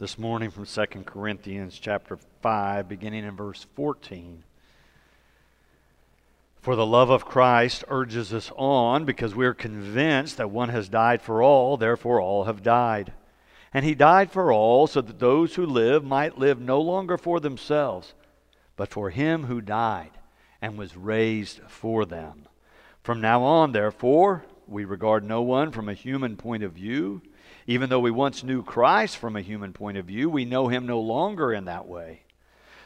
this morning from 2 Corinthians chapter 5, beginning in verse 14. For the love of Christ urges us on because we are convinced that one has died for all, therefore all have died. And he died for all so that those who live might live no longer for themselves, but for him who died and was raised for them. From now on, therefore, we regard no one from a human point of view. Even though we once knew Christ from a human point of view, we know him no longer in that way.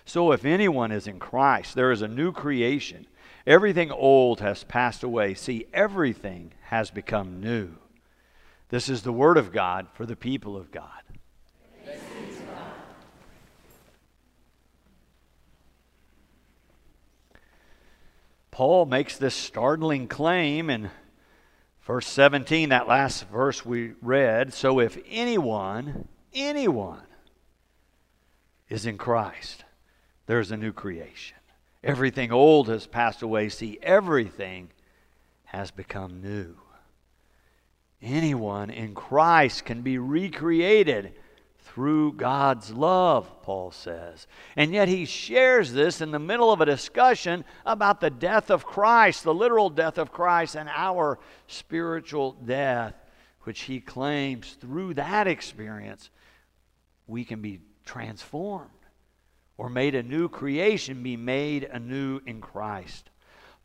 So if anyone is in Christ, there is a new creation. Everything old has passed away. See, everything has become new. This is the word of God for the people of God. Paul makes this startling claim in Verse 17, that last verse we read. So if anyone, anyone is in Christ, there's a new creation. Everything old has passed away. See, everything has become new. Anyone in Christ can be recreated through God's love, Paul says. And yet he shares this in the middle of a discussion about the death of Christ, the literal death of Christ, and our spiritual death, which he claims through that experience we can be transformed or made a new creation, be made anew in Christ.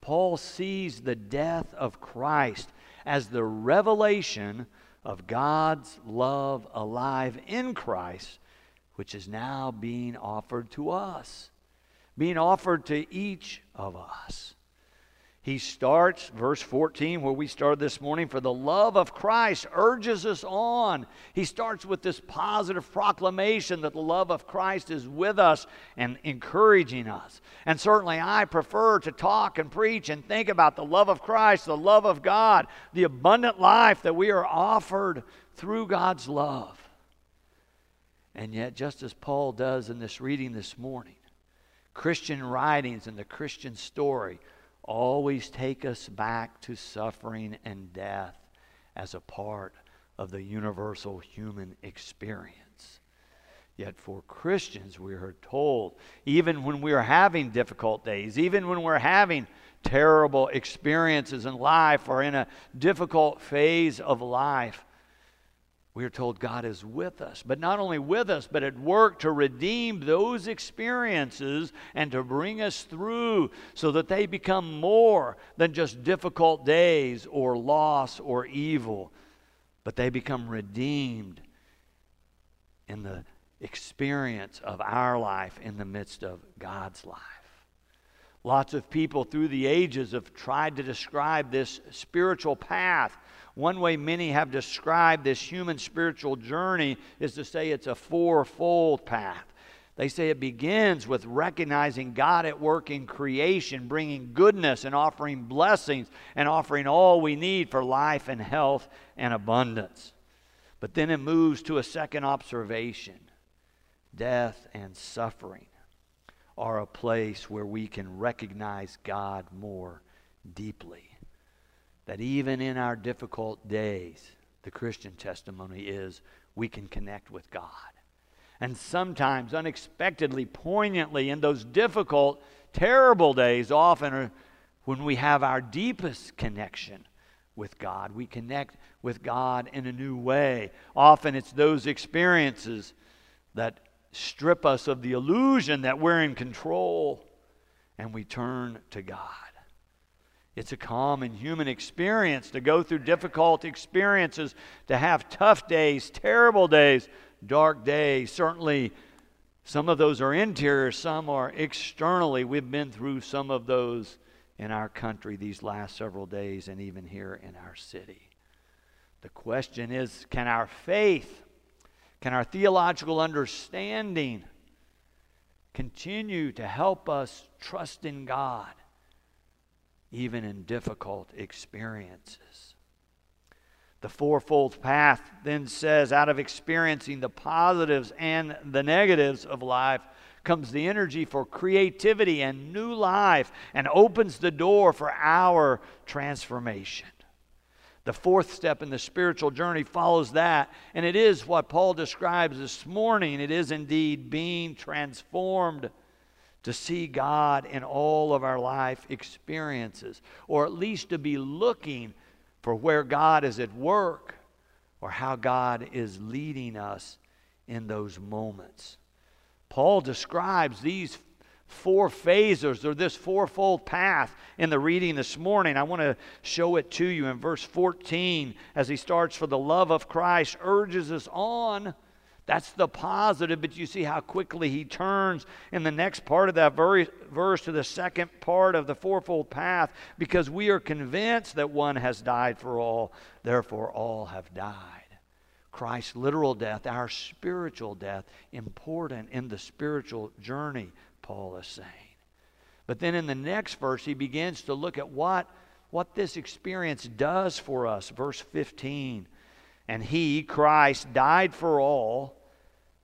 Paul sees the death of Christ as the revelation of God's love alive in Christ, which is now being offered to us, being offered to each of us. He starts, verse 14, where we started this morning, for the love of Christ urges us on. He starts with this positive proclamation that the love of Christ is with us and encouraging us. And certainly I prefer to talk and preach and think about the love of Christ, the love of God, the abundant life that we are offered through God's love. And yet, just as Paul does in this reading this morning, Christian writings and the Christian story always take us back to suffering and death as a part of the universal human experience. Yet for Christians, we are told, even when we are having difficult days, even when we're having terrible experiences in life or in a difficult phase of life, we are told God is with us. But not only with us, but at work to redeem those experiences and to bring us through so that they become more than just difficult days or loss or evil, but they become redeemed in the experience of our life in the midst of God's life. Lots of people through the ages have tried to describe this spiritual path one way many have described this human spiritual journey is to say it's a fourfold path. They say it begins with recognizing God at work in creation, bringing goodness and offering blessings and offering all we need for life and health and abundance. But then it moves to a second observation death and suffering are a place where we can recognize God more deeply that even in our difficult days, the Christian testimony is we can connect with God. And sometimes, unexpectedly, poignantly, in those difficult, terrible days, often are when we have our deepest connection with God. We connect with God in a new way. Often it's those experiences that strip us of the illusion that we're in control and we turn to God. It's a common human experience to go through difficult experiences, to have tough days, terrible days, dark days. Certainly, some of those are interior, some are externally. We've been through some of those in our country these last several days and even here in our city. The question is can our faith, can our theological understanding continue to help us trust in God? Even in difficult experiences. The fourfold path then says out of experiencing the positives and the negatives of life comes the energy for creativity and new life and opens the door for our transformation. The fourth step in the spiritual journey follows that, and it is what Paul describes this morning. It is indeed being transformed to see God in all of our life experiences, or at least to be looking for where God is at work or how God is leading us in those moments. Paul describes these four phases or this fourfold path in the reading this morning. I want to show it to you in verse 14 as he starts for the love of Christ urges us on. That's the positive, but you see how quickly he turns in the next part of that verse to the second part of the fourfold path because we are convinced that one has died for all, therefore all have died. Christ's literal death, our spiritual death, important in the spiritual journey Paul is saying. But then in the next verse, he begins to look at what, what this experience does for us. Verse 15. And he, Christ, died for all,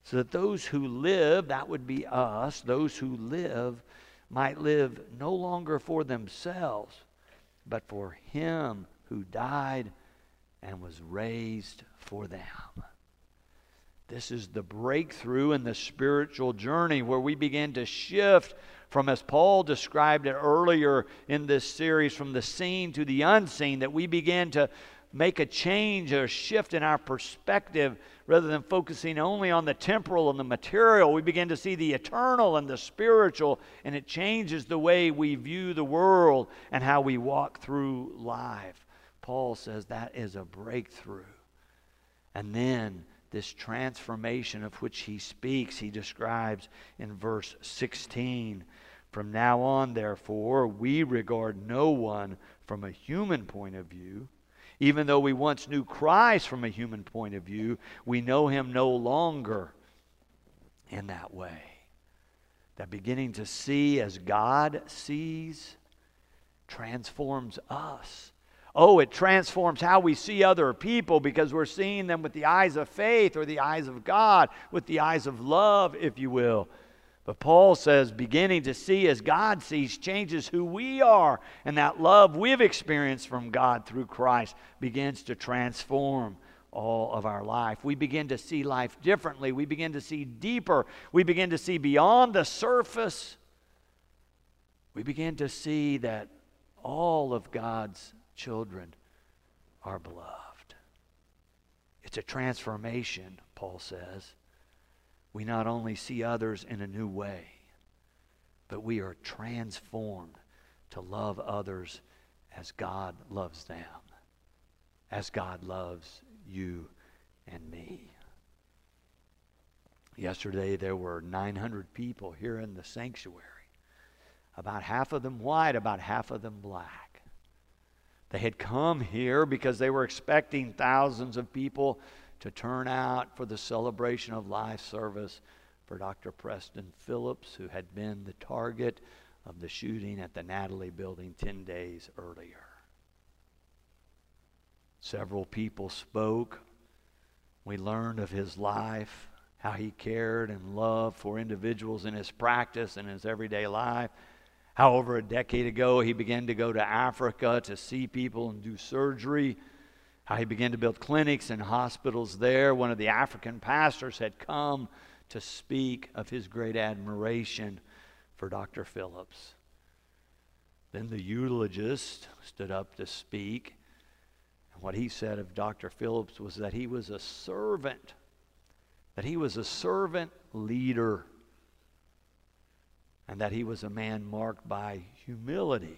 so that those who live, that would be us, those who live, might live no longer for themselves, but for him who died and was raised for them. This is the breakthrough in the spiritual journey where we begin to shift from, as Paul described it earlier in this series, from the seen to the unseen, that we begin to make a change, a shift in our perspective rather than focusing only on the temporal and the material. We begin to see the eternal and the spiritual, and it changes the way we view the world and how we walk through life. Paul says that is a breakthrough. And then this transformation of which he speaks, he describes in verse 16. From now on, therefore, we regard no one from a human point of view. Even though we once knew Christ from a human point of view, we know him no longer in that way. That beginning to see as God sees transforms us Oh, it transforms how we see other people because we're seeing them with the eyes of faith or the eyes of God, with the eyes of love, if you will. But Paul says, beginning to see as God sees changes who we are, and that love we've experienced from God through Christ begins to transform all of our life. We begin to see life differently. We begin to see deeper. We begin to see beyond the surface. We begin to see that all of God's children are beloved. It's a transformation, Paul says. We not only see others in a new way, but we are transformed to love others as God loves them, as God loves you and me. Yesterday, there were 900 people here in the sanctuary. About half of them white, about half of them black. They had come here because they were expecting thousands of people to turn out for the celebration of life service for Dr. Preston Phillips, who had been the target of the shooting at the Natalie building 10 days earlier. Several people spoke. We learned of his life, how he cared and loved for individuals in his practice and his everyday life how over a decade ago he began to go to Africa to see people and do surgery. How he began to build clinics and hospitals there. One of the African pastors had come to speak of his great admiration for Dr. Phillips. Then the eulogist stood up to speak. And what he said of Dr. Phillips was that he was a servant, that he was a servant leader and that he was a man marked by humility.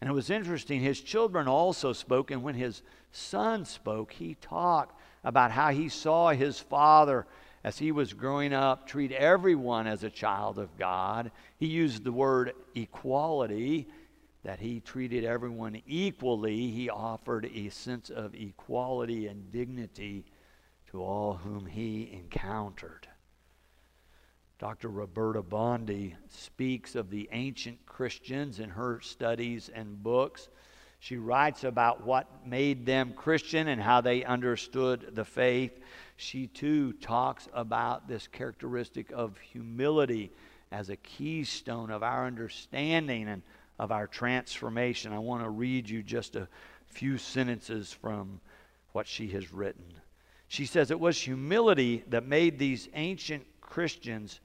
And it was interesting, his children also spoke, and when his son spoke, he talked about how he saw his father as he was growing up treat everyone as a child of God. He used the word equality, that he treated everyone equally. He offered a sense of equality and dignity to all whom he encountered. Dr. Roberta Bondi speaks of the ancient Christians in her studies and books. She writes about what made them Christian and how they understood the faith. She too talks about this characteristic of humility as a keystone of our understanding and of our transformation. I want to read you just a few sentences from what she has written. She says it was humility that made these ancient Christians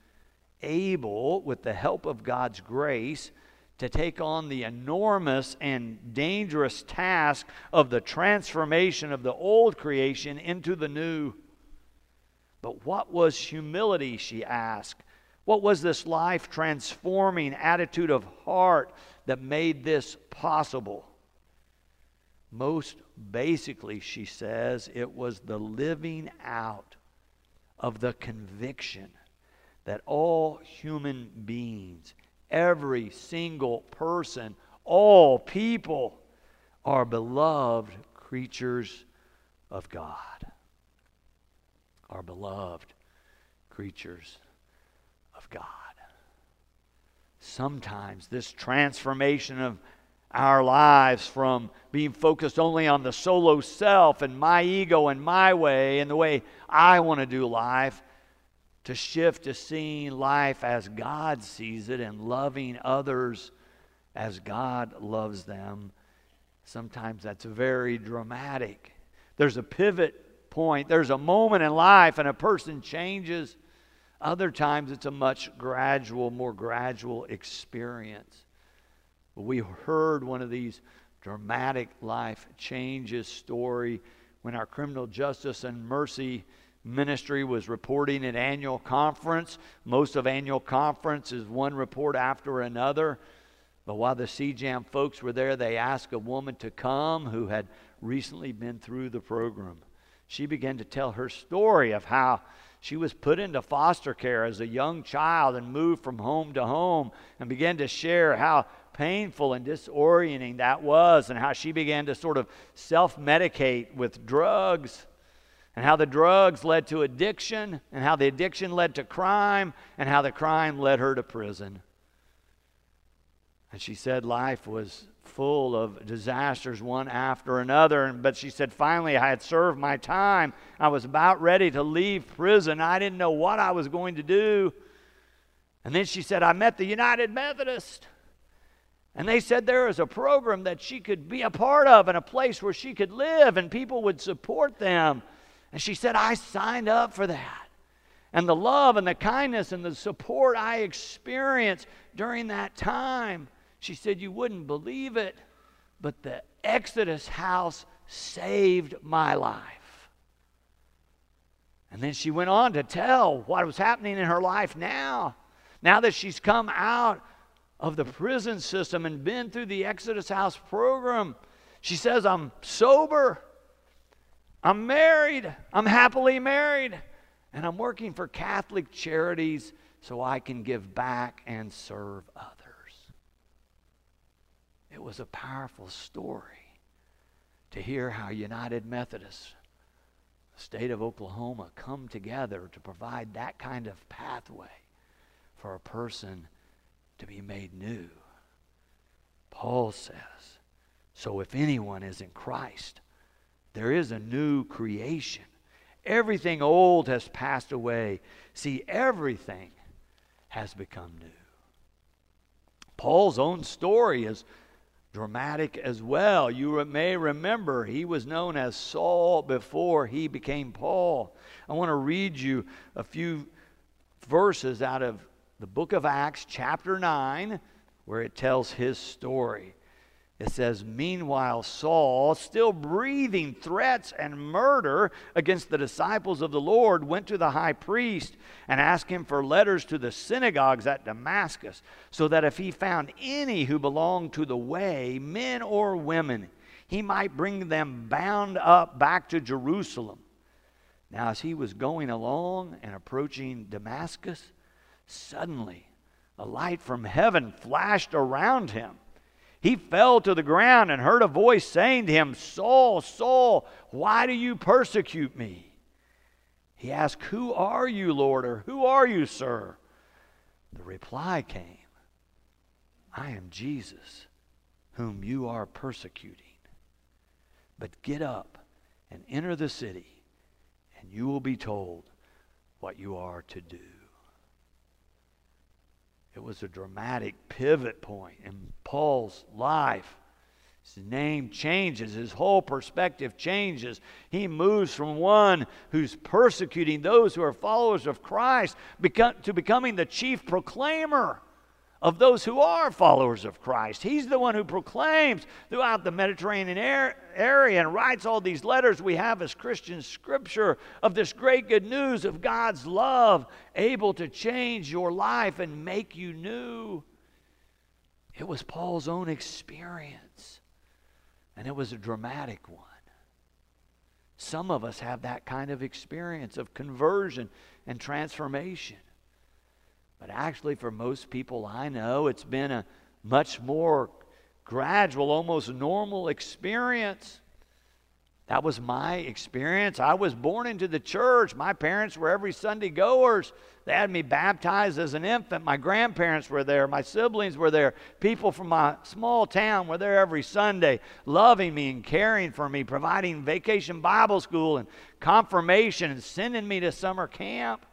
able, with the help of God's grace, to take on the enormous and dangerous task of the transformation of the old creation into the new. But what was humility, she asked? What was this life transforming attitude of heart that made this possible? Most basically, she says, it was the living out of the conviction that all human beings, every single person, all people, are beloved creatures of God. Are beloved creatures of God. Sometimes this transformation of our lives from being focused only on the solo self and my ego and my way and the way I want to do life to shift to seeing life as God sees it and loving others as God loves them. Sometimes that's very dramatic. There's a pivot point, there's a moment in life, and a person changes. Other times it's a much gradual, more gradual experience. We heard one of these dramatic life changes story when our criminal justice and mercy ministry was reporting at annual conference. Most of annual conference is one report after another. But while the CJAM folks were there, they asked a woman to come who had recently been through the program. She began to tell her story of how she was put into foster care as a young child and moved from home to home and began to share how painful and disorienting that was, and how she began to sort of self medicate with drugs, and how the drugs led to addiction, and how the addiction led to crime, and how the crime led her to prison. And she said life was full of disasters, one after another. But she said, finally, I had served my time. I was about ready to leave prison. I didn't know what I was going to do. And then she said, I met the United Methodist. And they said there was a program that she could be a part of and a place where she could live and people would support them. And she said, I signed up for that. And the love and the kindness and the support I experienced during that time, she said, You wouldn't believe it, but the Exodus house saved my life. And then she went on to tell what was happening in her life now. Now that she's come out of the prison system and been through the Exodus House program. She says, I'm sober, I'm married, I'm happily married, and I'm working for Catholic charities so I can give back and serve others. It was a powerful story to hear how United Methodists, the state of Oklahoma, come together to provide that kind of pathway for a person to be made new. Paul says, So if anyone is in Christ, there is a new creation. Everything old has passed away. See, everything has become new. Paul's own story is dramatic as well. You may remember he was known as Saul before he became Paul. I want to read you a few verses out of the book of Acts, chapter 9, where it tells his story. It says, Meanwhile, Saul, still breathing threats and murder against the disciples of the Lord, went to the high priest and asked him for letters to the synagogues at Damascus, so that if he found any who belonged to the way, men or women, he might bring them bound up back to Jerusalem. Now, as he was going along and approaching Damascus, Suddenly, a light from heaven flashed around him. He fell to the ground and heard a voice saying to him, Saul, Saul, why do you persecute me? He asked, Who are you, Lord, or who are you, sir? The reply came, I am Jesus, whom you are persecuting. But get up and enter the city, and you will be told what you are to do. It was a dramatic pivot point in Paul's life. His name changes, his whole perspective changes. He moves from one who's persecuting those who are followers of Christ to becoming the chief proclaimer of those who are followers of Christ. He's the one who proclaims throughout the Mediterranean area and writes all these letters we have as Christian scripture of this great good news of God's love, able to change your life and make you new. It was Paul's own experience, and it was a dramatic one. Some of us have that kind of experience of conversion and transformation. But actually, for most people I know, it's been a much more gradual, almost normal experience. That was my experience. I was born into the church. My parents were every Sunday goers. They had me baptized as an infant. My grandparents were there. My siblings were there. People from my small town were there every Sunday, loving me and caring for me, providing vacation Bible school and confirmation and sending me to summer camp.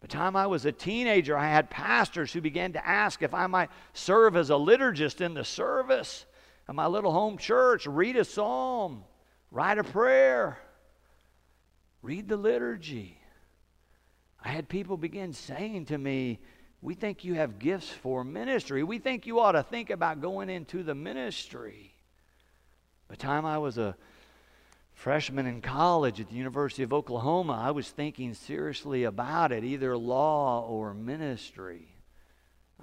By the time I was a teenager, I had pastors who began to ask if I might serve as a liturgist in the service of my little home church, read a psalm, write a prayer, read the liturgy. I had people begin saying to me, We think you have gifts for ministry. We think you ought to think about going into the ministry. By the time I was a freshman in college at the University of Oklahoma, I was thinking seriously about it, either law or ministry.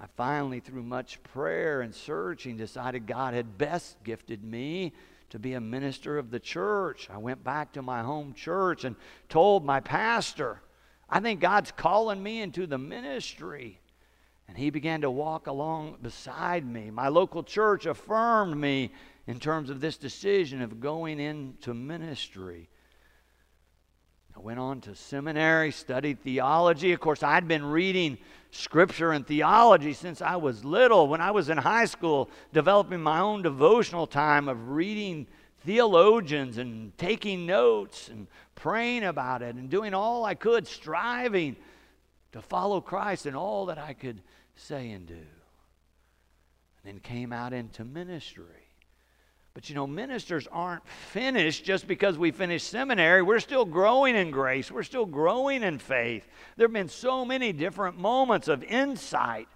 I finally, through much prayer and searching, decided God had best gifted me to be a minister of the church. I went back to my home church and told my pastor, I think God's calling me into the ministry. And he began to walk along beside me. My local church affirmed me in terms of this decision of going into ministry. I went on to seminary, studied theology. Of course, I'd been reading scripture and theology since I was little. When I was in high school, developing my own devotional time of reading theologians and taking notes and praying about it and doing all I could, striving to follow Christ in all that I could say and do. And then came out into ministry. But you know, ministers aren't finished just because we finished seminary. We're still growing in grace, we're still growing in faith. There have been so many different moments of insight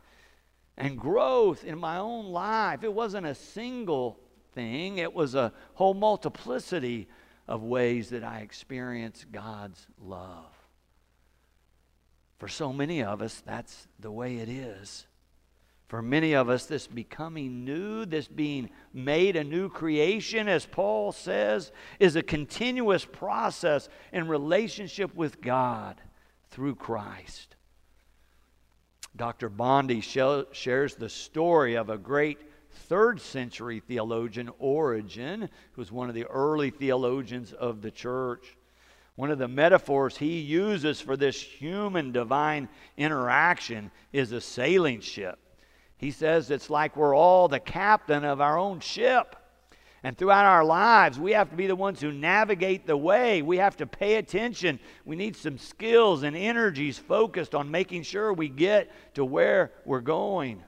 and growth in my own life. It wasn't a single thing, it was a whole multiplicity of ways that I experienced God's love. For so many of us, that's the way it is. For many of us, this becoming new, this being made a new creation, as Paul says, is a continuous process in relationship with God through Christ. Dr. Bondi shares the story of a great third century theologian, Origen, who was one of the early theologians of the church. One of the metaphors he uses for this human divine interaction is a sailing ship. He says it's like we're all the captain of our own ship. And throughout our lives, we have to be the ones who navigate the way. We have to pay attention. We need some skills and energies focused on making sure we get to where we're going.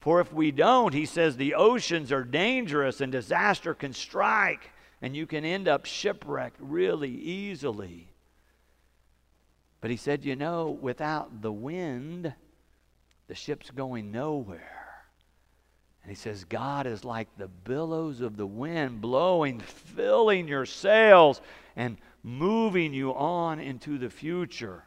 For if we don't, he says, the oceans are dangerous and disaster can strike, and you can end up shipwrecked really easily. But he said, you know, without the wind, the ship's going nowhere. And he says, God is like the billows of the wind blowing, filling your sails, and moving you on into the future.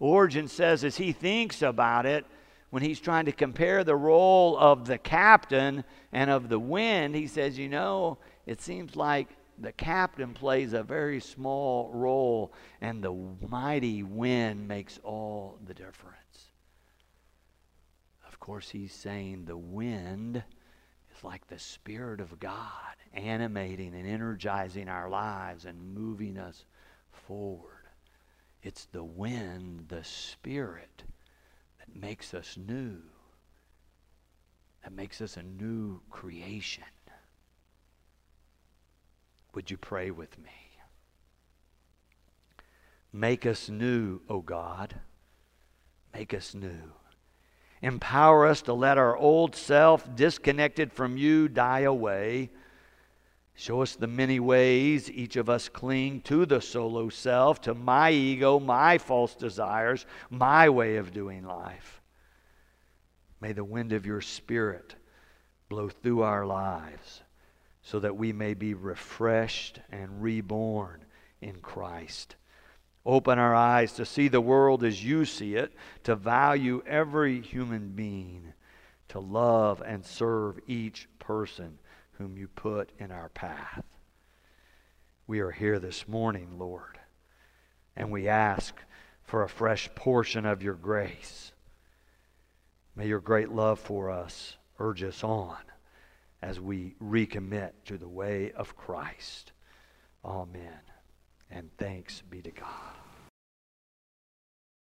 Origen says, as he thinks about it, when he's trying to compare the role of the captain and of the wind, he says, You know, it seems like the captain plays a very small role, and the mighty wind makes all the difference course, he's saying the wind is like the Spirit of God animating and energizing our lives and moving us forward. It's the wind, the Spirit, that makes us new, that makes us a new creation. Would you pray with me? Make us new, O God. Make us new. Empower us to let our old self, disconnected from you, die away. Show us the many ways each of us cling to the solo self, to my ego, my false desires, my way of doing life. May the wind of your Spirit blow through our lives so that we may be refreshed and reborn in Christ. Open our eyes to see the world as you see it, to value every human being, to love and serve each person whom you put in our path. We are here this morning, Lord, and we ask for a fresh portion of your grace. May your great love for us urge us on as we recommit to the way of Christ. Amen. And thanks be to God.